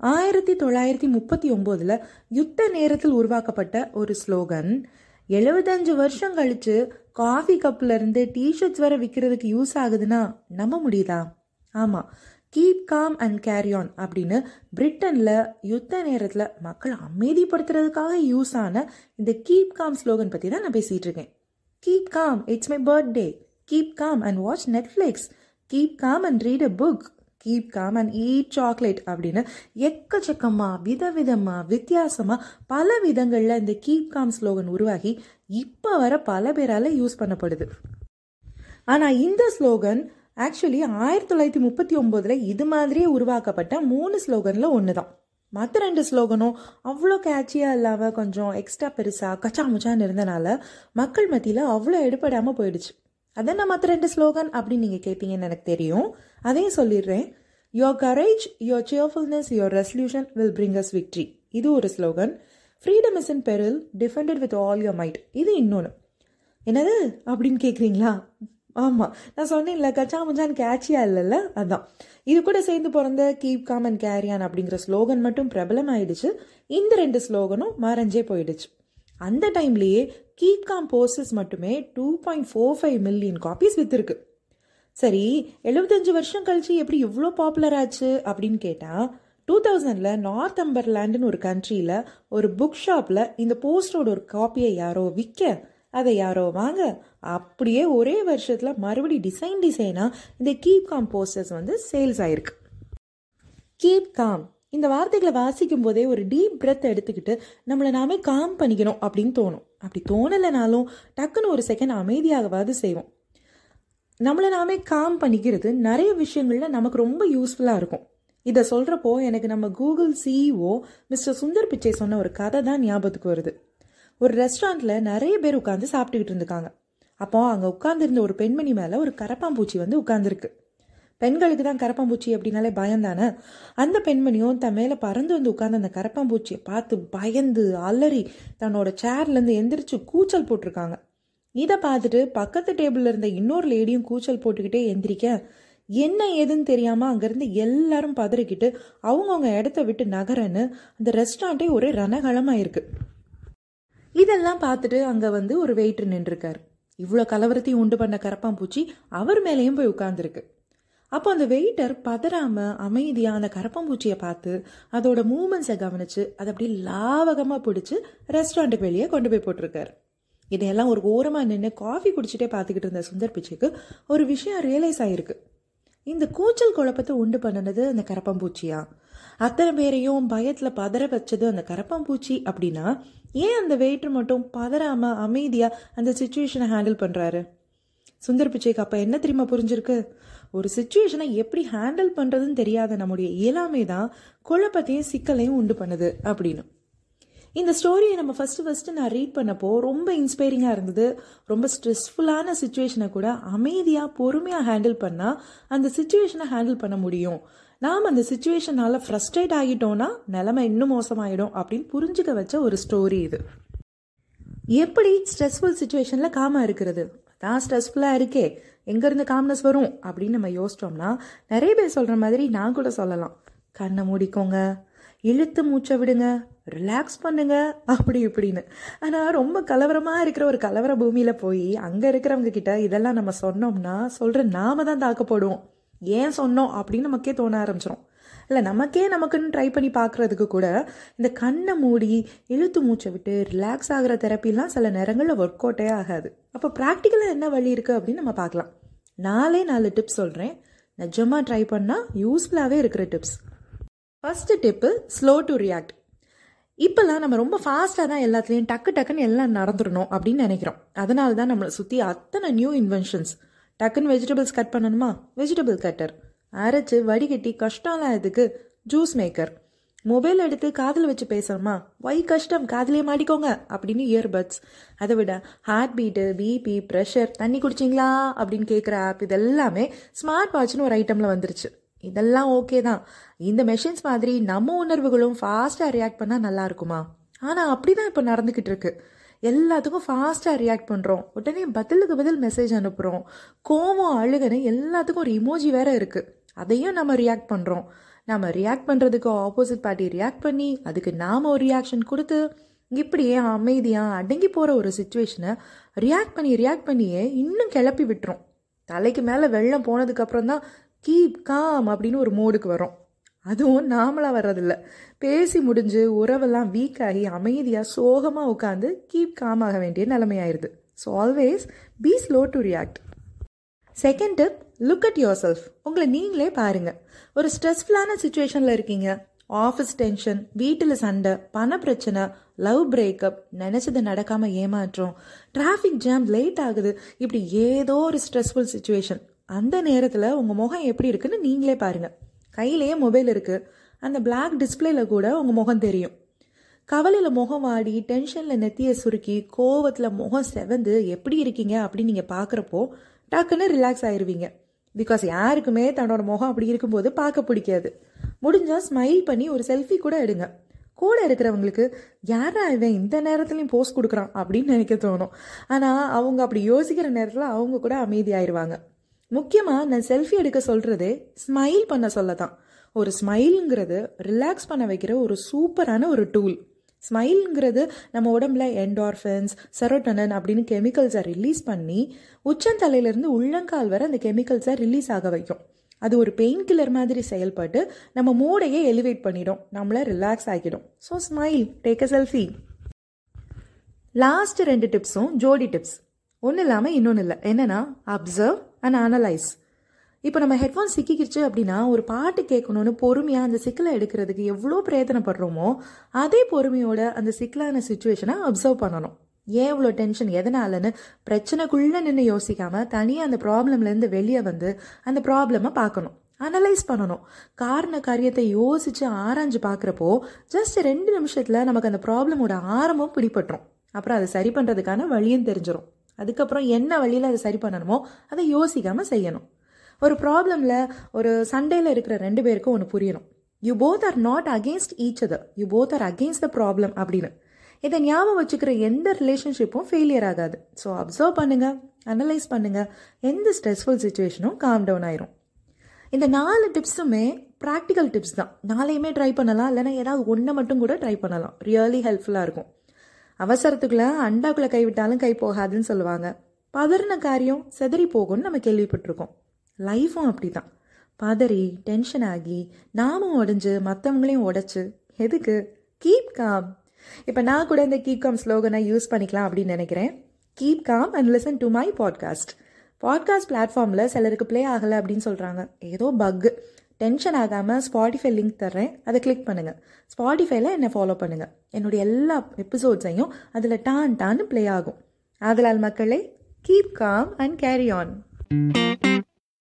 ஆயிரத்தி தொள்ளாயிரத்தி முப்பத்தி ஒம்போதில் யுத்த நேரத்தில் உருவாக்கப்பட்ட ஒரு ஸ்லோகன். எழுபத்தஞ்சு வருஷம் கழிச்சு காஃபி கப்ல இருந்து டிஷர்ட்ஸ் வர விற்கிறதுக்கு யூஸ் ஆகுதுன்னா நம்ப முடியுதா? ஆமாம் keep calm and carry on அப்படின்னு பிரிட்டனில் யுத்த நேரத்தில் மக்கள் அமைதிப்படுத்துறதுக்காக யூஸ் ஆன இந்த கீப் காம் ஸ்லோகன் பற்றி தான் நான் பேசிகிட்டு இருக்கேன். Keep calm it's my birthday keep calm and watch Netflix keep calm and read a book keep calm and eat chocolate அப்படின்னு எக்கச்சக்கமாக விதவிதமாக வித்தியாசமாக பல விதங்களில் இந்த கீப் காம் ஸ்லோகன் உருவாகி இப்போ வர பல பேரால் யூஸ் பண்ணப்படுது. ஆனால் இந்த ஸ்லோகன் ஆக்சுவலி ஆயிரத்தி தொள்ளாயிரத்தி முப்பத்தி ஒம்போதில் இது மாதிரியே உருவாக்கப்பட்ட மூணு ஸ்லோகனில் ஒன்று தான் மற்ற ரெண்டு ஸ்லோகனும் அவ்வளோ கேட்சியாக இல்லாமல் கொஞ்சம் எக்ஸ்ட்ரா பெருசாக கச்சா முச்சான்னு இருந்தனால மக்கள் மத்தியில் அவ்வளோ எடுபடாமல் போயிடுச்சு. அதான் நான் மற்ற ரெண்டு ஸ்லோகன் அப்படின்னு நீங்கள் கேட்பீங்கன்னு எனக்கு தெரியும். அதையும் சொல்லிடுறேன். Your courage your cheerfulness your resolution will bring us victory இது ஒரு slogan freedom is in peril defended with all your might இது இன்னொன்று என்னது? அப்படின்னு கேட்குறீங்களா ஆமாம் நான் சொன்னேன்ல கச்சா முச்சான் கேட்சியா இல்லைல்ல? அதான். இது கூட சேர்ந்து பிறந்த keep calm and carry on அப்படிங்கிற ஸ்லோகன் மட்டும் பிரபலம் ஆயிடுச்சு இந்த ரெண்டு ஸ்லோகனும் மறைஞ்சே போயிடுச்சு. அந்த டைம்லேயே கீப் காம் போஸ்டர்ஸ் மட்டுமே two point four five million copies விற்றுருக்கு சரி எழுபத்தஞ்சு வருஷம் கழிச்சு எப்படி இவ்வளோ பாப்புலர் ஆச்சு அப்படின்னு கேட்டால் டூ தௌசண்டில் நார்த் அம்பர்லேண்டுன்னு ஒரு கண்ட்ரியில் ஒரு புக் ஷாப்பில் இந்த போஸ்டரோட ஒரு காப்பியை யாரோ விற்க அதை யாரோ வாங்க அப்படியே ஒரே வருஷத்தில் மறுபடி டிசைன் டிசைனாக இந்த கீப் காம் போஸ்டர்ஸ் வந்து சேல்ஸ் ஆயிருக்கு. கீப் காம் இந்த வார்த்தைகளை வாசிக்கும் போதே ஒரு டீப் பிரெத் எடுத்துக்கிட்டு நம்மளை நாமே காம் பண்ணிக்கணும் அப்படின்னு தோணும். அப்படி தோணலைனாலும் டக்குன்னு ஒரு செகண்ட் அமைதியாகவாது செய்வோம். நம்மளை நாமே காம் பண்ணிக்கிறது நிறைய விஷயங்களில் நமக்கு ரொம்ப யூஸ்ஃபுல்லாக இருக்கும். இதை சொல்கிறப்போ எனக்கு நம்ம Google CEO mister Sundar Pichai சொன்ன ஒரு கதை தான் ஞாபகத்துக்கு வருது. ஒரு ரெஸ்டாரண்ட்டில் நிறைய பேர் உட்காந்து சாப்பிட்டுக்கிட்டு இருந்துக்காங்க. அப்போ அங்கே உட்காந்துருந்த ஒரு பெண்மணி மேலே ஒரு கரப்பாம்பூச்சி வந்து உட்காந்துருக்கு பெண்களுக்கு தான் கரப்பாம்பூச்சி அப்படின்னாலே பயந்தானே அந்த பெண்மணியும் தன் மேலே பறந்து வந்து உட்காந்து அந்த கரப்பாம்பூச்சியை பார்த்து பயந்து அலறி தன்னோட சேர்லேருந்து எந்திரிச்சு கூச்சல் போட்டிருக்காங்க. இதை பார்த்துட்டு பக்கத்து டேபிளில் இருந்த இன்னொரு லேடியும் கூச்சல் போட்டுக்கிட்டே எந்திரிக்க என்ன ஏதுன்னு தெரியாமல் அங்கேருந்து எல்லாரும் பதறிக்கிட்டு அவங்கவுங்க இடத்த விட்டு நகரன்னு அந்த ரெஸ்டாரண்ட்டே ஒரே ரணகலமாக இருக்குது இதெல்லாம் பார்த்துட்டு அங்கே வந்து ஒரு வெயிட்டர் நின்றுருக்காரு. இவ்வளோ கலவரத்தையும் உண்டு பண்ண கரப்பாம்பூச்சி அவர் மேலேயும் போய் உட்காந்துருக்கு அப்போ அந்த வெயிட்டர் பதறாம அமைதியா அந்த கரப்பம்பூச்சியை பார்த்து அதோட மூமெண்ட்ஸை கவனிச்சு அதை அப்படியே லாவகமாக பிடிச்சி ரெஸ்டாரண்ட்டுக்கு வெளியே கொண்டு போய் போட்டிருக்காரு. இதையெல்லாம் ஒரு ஓரமாக நின்று காஃபி குடிச்சிட்டே பார்த்துக்கிட்டு இருந்த சுந்தர் பிச்சைக்கு ஒரு விஷயம் ரியலைஸ் ஆயிருக்கு. இந்த கூச்சல் குழப்பத்தை உண்டு பண்ணினது அந்த கரப்பம்பூச்சியா? அத்தனை பேரையும் பயத்தில் பதற வச்சது அந்த கரப்பம்பூச்சி அப்படின்னா ஏன் அந்த வெயிட்டர் மட்டும் பதறாம அமைதியாக அந்த சுச்சுவேஷனை ஹேண்டில் பண்ணுறாரு சுந்தர் பிச்சைக்கு அப்போ என்ன தெரியுமா புரிஞ்சிருக்கு? ஒரு சுச்சுவேஷனை எப்படி ஹேண்டில் பண்ணுறதுன்னு தெரியாத நம்முடைய இயலாமை தான் குழப்பத்தையும் சிக்கலையும் உண்டு பண்ணுது அப்படின்னு. இந்த ஸ்டோரியை நம்ம ஃபஸ்ட்டு ஃபஸ்ட்டு நான் ரீட் பண்ணப்போ ரொம்ப இன்ஸ்பைரிங்காக இருந்தது. ரொம்ப ஸ்ட்ரெஸ்ஃபுல்லான சுச்சுவேஷனை கூட அமைதியாக பொறுமையாக ஹேண்டில் பண்ணால் அந்த சுச்சுவேஷனை ஹேண்டில் பண்ண முடியும். நாம் அந்த சுச்சுவேஷனால் ஃப்ரஸ்ட்ரேட் ஆகிட்டோன்னா நிலமை இன்னும் மோசமாயிடும் அப்படின்னு புரிஞ்சுக்க வச்ச ஒரு ஸ்டோரி இது. எப்படி ஸ்ட்ரெஸ்ஃபுல் சுச்சுவேஷனில் காமாக இருக்கிறது? தான் ஸ்ட்ரெஸ்ஃபுல்லாக இருக்கே. எங்கேருந்து காம்னஸ் வரும் அப்படின்னு நம்ம யோசிச்சோம்னா நிறைய பேர் சொல்கிற மாதிரி நான் கூட சொல்லலாம். கண்ணை மூடிக்கோங்க. இழுத்து மூச்சை விடுங்க. ரிலாக்ஸ் பண்ணுங்க. அப்படி இப்படின்னு. ஆனால் ரொம்ப கலவரமாக இருக்கிற ஒரு கலவர பூமியில் போய் அங்கே இருக்கிறவங்க கிட்ட இதெல்லாம் நம்ம சொன்னோம்னா சொல்கிற நாம தான் தாக்கப்படுவோம். ஏன் சொன்னோம் அப்படின்னு நமக்கே தோண ஆரம்பிச்சிடும் இல்லை நமக்கே நமக்குன்னு ட்ரை பண்ணி பார்க்குறதுக்கு கூட இந்த கண்ணை மூடி இழுத்து மூச்சை விட்டு ரிலாக்ஸ் ஆகிற தெரப்பிலாம் சில நேரங்களில் ஒர்க் அவுட்டே ஆகாது. அப்போ ப்ராக்டிக்கலாக என்ன வழி இருக்குது அப்படின்னு நம்ம பார்க்கலாம். நாலே நாலு டிப்ஸ் சொல்கிறேன் நிஜமாக ட்ரை பண்ணால் யூஸ்ஃபுல்லாகவே இருக்கிற tips first tip slow to react இப்போல்லாம் நம்ம ரொம்ப ஃபாஸ்ட்டாக தான் எல்லாத்துலேயும் டக்கு டக்குன்னு எல்லாம் நடந்துடணும் அப்படின்னு நினைக்கிறோம். அதனால தான் நம்மளை சுற்றி அத்தனை நியூ இன்வென்ஷன்ஸ் டக்குன்னு வெஜிடபிள்ஸ் கட் பண்ணணுமா? வெஜிடபிள் கட்டர் அரைச்சி வடிகட்டி கஷ்டம்லாம் இதுக்கு ஜூஸ் மேக்கர் மொபைல் எடுத்து காதில் வச்சு பேசணுமா? வை கஷ்டம்? காதிலே மாட்டிக்கோங்க. அப்படின்னு இயர்பட்ஸ் அதை விட ஹார்ட் பீட்டு பிபி ப்ரெஷர் தண்ணி குடிச்சிங்களா? அப்படின்னு கேட்குற ஆப் இதெல்லாமே ஸ்மார்ட் வாட்ச்னு ஒரு ஐட்டமில் வந்துருச்சு. இதெல்லாம் ஓகே தான். இந்த மெஷின்ஸ் மாதிரி நம்ம உணர்வுகளும் ஃபாஸ்ட்டாக ரியாக்ட் பண்ணால் நல்லா இருக்குமா? ஆனால் அப்படி தான் இப்போ நடந்துக்கிட்டு இருக்கு. எல்லாத்துக்கும் ஃபாஸ்ட்டாக ரியாக்ட் பண்ணுறோம் உடனே பதிலுக்கு பதில் மெசேஜ் அனுப்புகிறோம் கோவம் அழுகன்னு எல்லாத்துக்கும் ஒரு இமோஜி வேற இருக்குது அதையும் நம்ம ரியாக்ட் பண்ணுறோம் நம்ம ரியாக்ட் பண்ணுறதுக்கு ஆப்போசிட் பார்ட்டி ரியாக்ட் பண்ணி அதுக்கு நாம் ஒரு ரியாக்ஷன் கொடுத்து இப்படியே அமைதியாக அடங்கி போகிற ஒரு சுச்சுவேஷனை ரியாக்ட் பண்ணி ரியாக்ட் பண்ணியே இன்னும் கிளப்பி விட்டுரும். தலைக்கு மேலே வெள்ளம் போனதுக்கப்புறம் தான் கீப் காம் அப்படின்னு ஒரு மோடுக்கு வரும். அதுவும் நாமளாக வர்றதில்ல. பேசி முடிஞ்சு உறவெல்லாம் வீக் ஆகி அமைதியாக சோகமாக உட்காந்து கீப் காம் ஆக வேண்டிய நிலைமையாயிருது. So always be slow to react second tip look at yourself உங்களை நீங்களே பாருங்கள் ஒரு ஸ்ட்ரெஸ்ஃபுல்லான சுச்சுவேஷனில் இருக்கீங்க. ஆஃபீஸ் டென்ஷன் வீட்டில் சண்டை பண பிரச்சனை லவ் பிரேக்கப் நினச்சது நடக்காமல் ஏமாற்றம் டிராஃபிக் ஜாம் லேட் ஆகுது. இப்படி ஏதோ ஒரு ஸ்ட்ரெஸ்ஃபுல் சுச்சுவேஷன் அந்த நேரத்தில் உங்கள் முகம் எப்படி இருக்குன்னு நீங்களே பாருங்கள் கையிலேயே மொபைல் இருக்குது அந்த பிளாக் டிஸ்பிளேல கூட உங்கள் முகம் தெரியும். கவலையில் முகம் வாடி டென்ஷனில் நெத்தியை சுருக்கி கோவத்தில் முகம் செவந்து எப்படி இருக்கீங்க அப்படின்னு நீங்கள் பார்க்குறப்போ டக்குன்னு ரிலாக்ஸ் ஆயிடுவீங்க பிகாஸ் யாருக்குமே தன்னோட முகம் அப்படி இருக்கும்போது பார்க்க பிடிக்காது. முடிஞ்சால் ஸ்மைல் பண்ணி ஒரு செல்ஃபி கூட எடுங்க. கூட இருக்கிறவங்களுக்கு யாரா இவன் இந்த நேரத்துலையும் போஸ்ட் கொடுக்குறான்? அப்படின்னு நினைக்க தோணும். ஆனால் அவங்க அப்படி யோசிக்கிற நேரத்தில் அவங்க கூட அமைதியாயிருவாங்க முக்கியமாக நான் செல்ஃபி எடுக்க சொல்கிறதே ஸ்மைல் பண்ண சொல்ல தான் ஒரு ஸ்மைலுங்கிறது ரிலாக்ஸ் பண்ண வைக்கிற ஒரு சூப்பரான ஒரு டூல் ஸ்மைல்ங்கிறது நம்ம உடம்புல என்டார்ஃபன்ஸ் செரோட்டனன் அப்படின்னு கெமிக்கல்ஸை ரிலீஸ் பண்ணி உச்சந்தலையிலேருந்து உள்ளங்கால் வரை அந்த கெமிக்கல்ஸை ரிலீஸ் ஆக வைக்கும். அது ஒரு பெயின் கில்லர் மாதிரி செயல்பட்டு நம்ம மூடையே எலிவேட் பண்ணிடும். நம்மளை ரிலாக்ஸ் ஆகிடும் so smile take a selfie last ரெண்டு டிப்ஸும் ஜோடி டிப்ஸ் ஒன்றும் இல்லாமல் இன்னொன்று இல்லை. என்னென்னா அப்சர்வ் அண்ட் அனலைஸ் இப்போ நம்ம ஹெட்ஃபோன் சிக்கிக்கிச்சு அப்படின்னா ஒரு பாட்டு கேட்கணும்னு பொறுமையாக அந்த சிக்கலை எடுக்கிறதுக்கு எவ்வளோ பிரயத்தனப்படுறோமோ அதே பொறுமையோட அந்த சிக்கலான சுச்சுவேஷனை அப்சர்வ் பண்ணணும். ஏன் இவ்வளோ டென்ஷன் எதனாலன்னு பிரச்சனைக்குள்ளே நின்று யோசிக்காமல் தனியாக அந்த ப்ராப்ளம்லேருந்து வெளியே வந்து அந்த ப்ராப்ளமை பார்க்கணும். அனலைஸ் பண்ணணும். காரண காரியத்தை யோசித்து ஆராய்ஞ்சு பார்க்குறப்போ ஜஸ்ட் ரெண்டு நிமிஷத்தில் நமக்கு அந்த ப்ராப்ளமோட ஆரம்பம் பிடிபட்டுரும். அப்புறம் அதை சரி பண்ணுறதுக்கான வழியும் தெரிஞ்சிடும் அதுக்கப்புறம் என்ன வழியில் அதை சரி பண்ணணுமோ அதை யோசிக்காமல் செய்யணும். ஒரு ப்ராப்ளமில் ஒரு சண்டேல இருக்கிற ரெண்டு பேருக்கும் ஒன்று புரியணும். You both are not against each other you both are against the problem அப்படின்னு. இதை ஞாபகம் வச்சுக்கிற எந்த ரிலேஷன்ஷிப்பும் ஃபெயிலியர் ஆகாது. ஸோ அப்சர்வ் பண்ணுங்க அனலைஸ் பண்ணுங்க. எந்த ஸ்ட்ரெஸ்ஃபுல் சுச்சுவேஷனும் காம் டவுன் ஆயிரும். இந்த நாலு டிப்ஸுமே ப்ராக்டிக்கல் டிப்ஸ் தான். நாளையுமே ட்ரை பண்ணலாம். இல்லைன்னா ஏதாவது ஒன்றை மட்டும் கூட ட்ரை பண்ணலாம். ரியலி ஹெல்ப்ஃபுல்லாக இருக்கும். அவசரத்துக்குள்ள அண்டாக்குள்ளே கைவிட்டாலும் கை போகாதுன்னு சொல்லுவாங்க. பதறின காரியம் செதறி போகும்னு நம்ம கேள்விப்பட்டிருக்கோம். லைஃப்பும் அப்படி தான் பதறி டென்ஷன் ஆகி நாமும் உடஞ்சு மற்றவங்களையும் உடைச்சு எதுக்கு? கீப் காம் இப்போ நான் கூட இந்த கீப் காம் ஸ்லோகனை யூஸ் பண்ணிக்கலாம் அப்படின்னு நினைக்கிறேன். Keep calm and listen to my podcast podcast பிளாட்ஃபார்மில் சிலருக்கு ப்ளே ஆகலை அப்படின்னு சொல்கிறாங்க ஏதோ பக்கு டென்ஷன் ஆகாமல் ஸ்பாட்டிஃபை லிங்க் தர்றேன். அதை கிளிக் பண்ணுங்கள் ஸ்பாட்டிஃபைல என்னை ஃபாலோ பண்ணுங்கள் என்னுடைய எல்லா எபிசோட்ஸையும் அதில் டான் டான்னு ப்ளே ஆகும். ஆதலால் மக்களே keep calm and carry on